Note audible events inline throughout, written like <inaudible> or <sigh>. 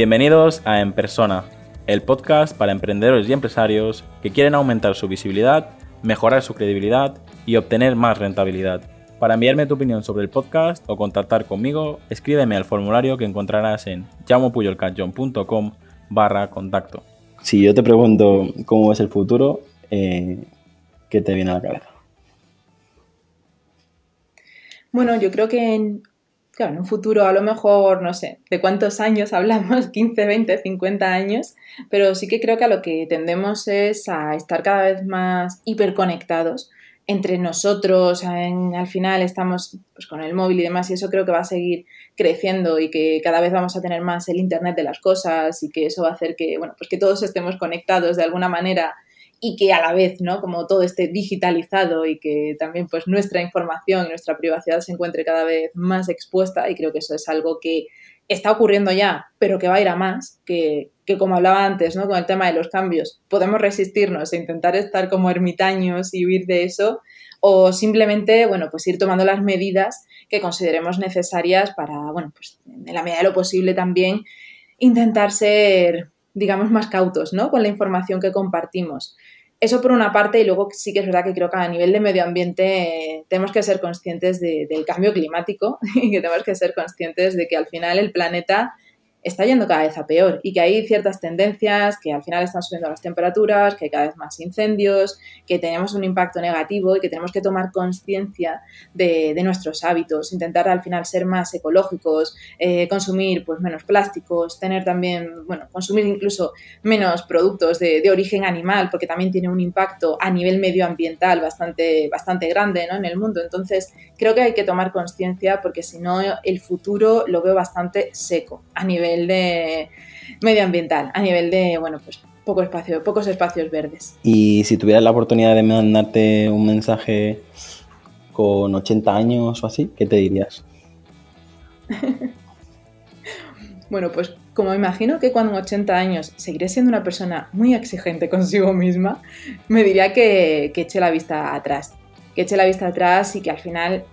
Bienvenidos a En Persona, el podcast para emprendedores y empresarios que quieren aumentar su visibilidad, mejorar su credibilidad y obtener más rentabilidad. Para enviarme tu opinión sobre el podcast o contactar conmigo, escríbeme al formulario que encontrarás en llamopuyolcanchon.com barra contacto. Si yo te pregunto cómo es el futuro, eh, ¿qué te viene a la cabeza? Bueno, yo creo que en, claro, en un futuro a lo mejor, no sé, de cuántos años <laughs> hablamos, 15, 20, 50 años, pero sí que creo que a lo que tendemos es a estar cada vez más hiperconectados entre nosotros, al final estamos pues, con el móvil y demás, y eso creo que va a seguir creciendo y que cada vez vamos a tener más el Internet de las cosas y que eso va a hacer que, bueno, pues que todos estemos conectados de alguna manera y que a la vez, ¿no? Como todo esté digitalizado y que también pues nuestra información y nuestra privacidad se encuentre cada vez más expuesta y creo que eso es algo que está ocurriendo ya, pero que va a ir a más, que, que como hablaba antes, ¿no? Con el tema de los cambios, podemos resistirnos e intentar estar como ermitaños y huir de eso, o simplemente, bueno, pues ir tomando las medidas que consideremos necesarias para, bueno, pues en la medida de lo posible también intentar ser digamos, más cautos, ¿no? Con la información que compartimos. Eso por una parte, y luego sí que es verdad que creo que a nivel de medio ambiente eh, tenemos que ser conscientes del cambio climático <laughs> y que tenemos que ser conscientes de que al final el planeta está yendo cada vez a peor y que hay ciertas tendencias que al final están subiendo las temperaturas, que hay cada vez más incendios, que tenemos un impacto negativo y que tenemos que tomar conciencia de, nuestros hábitos, intentar al final ser más ecológicos, eh, consumir pues menos plásticos, tener también, bueno, consumir incluso menos productos de, origen animal porque también tiene un impacto a nivel medioambiental bastante, bastante grande ¿no? en el mundo. Entonces creo que hay que tomar conciencia porque si no el futuro lo veo bastante seco a nivel de medioambiental, a nivel de, bueno, pues poco espacio, pocos espacios verdes. Y si tuvieras la oportunidad de mandarte un mensaje con 80 años o así, ¿qué te dirías? <laughs> bueno, pues como imagino que cuando en 80 años seguiré siendo una persona muy exigente consigo misma, me diría que, que eche la vista atrás, que eche la vista atrás y que al final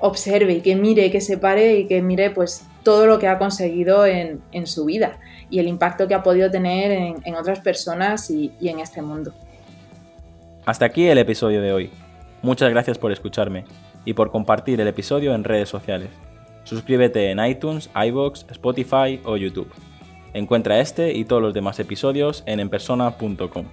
observe y que mire, que se pare y que mire pues todo lo que ha conseguido en, su vida y el impacto que ha podido tener en, otras personas y, y en este mundo. Hasta aquí el episodio de hoy. Muchas gracias por escucharme y por compartir el episodio en redes sociales. Suscríbete en iTunes, iBox, Spotify o YouTube. Encuentra este y todos los demás episodios en enpersona.com.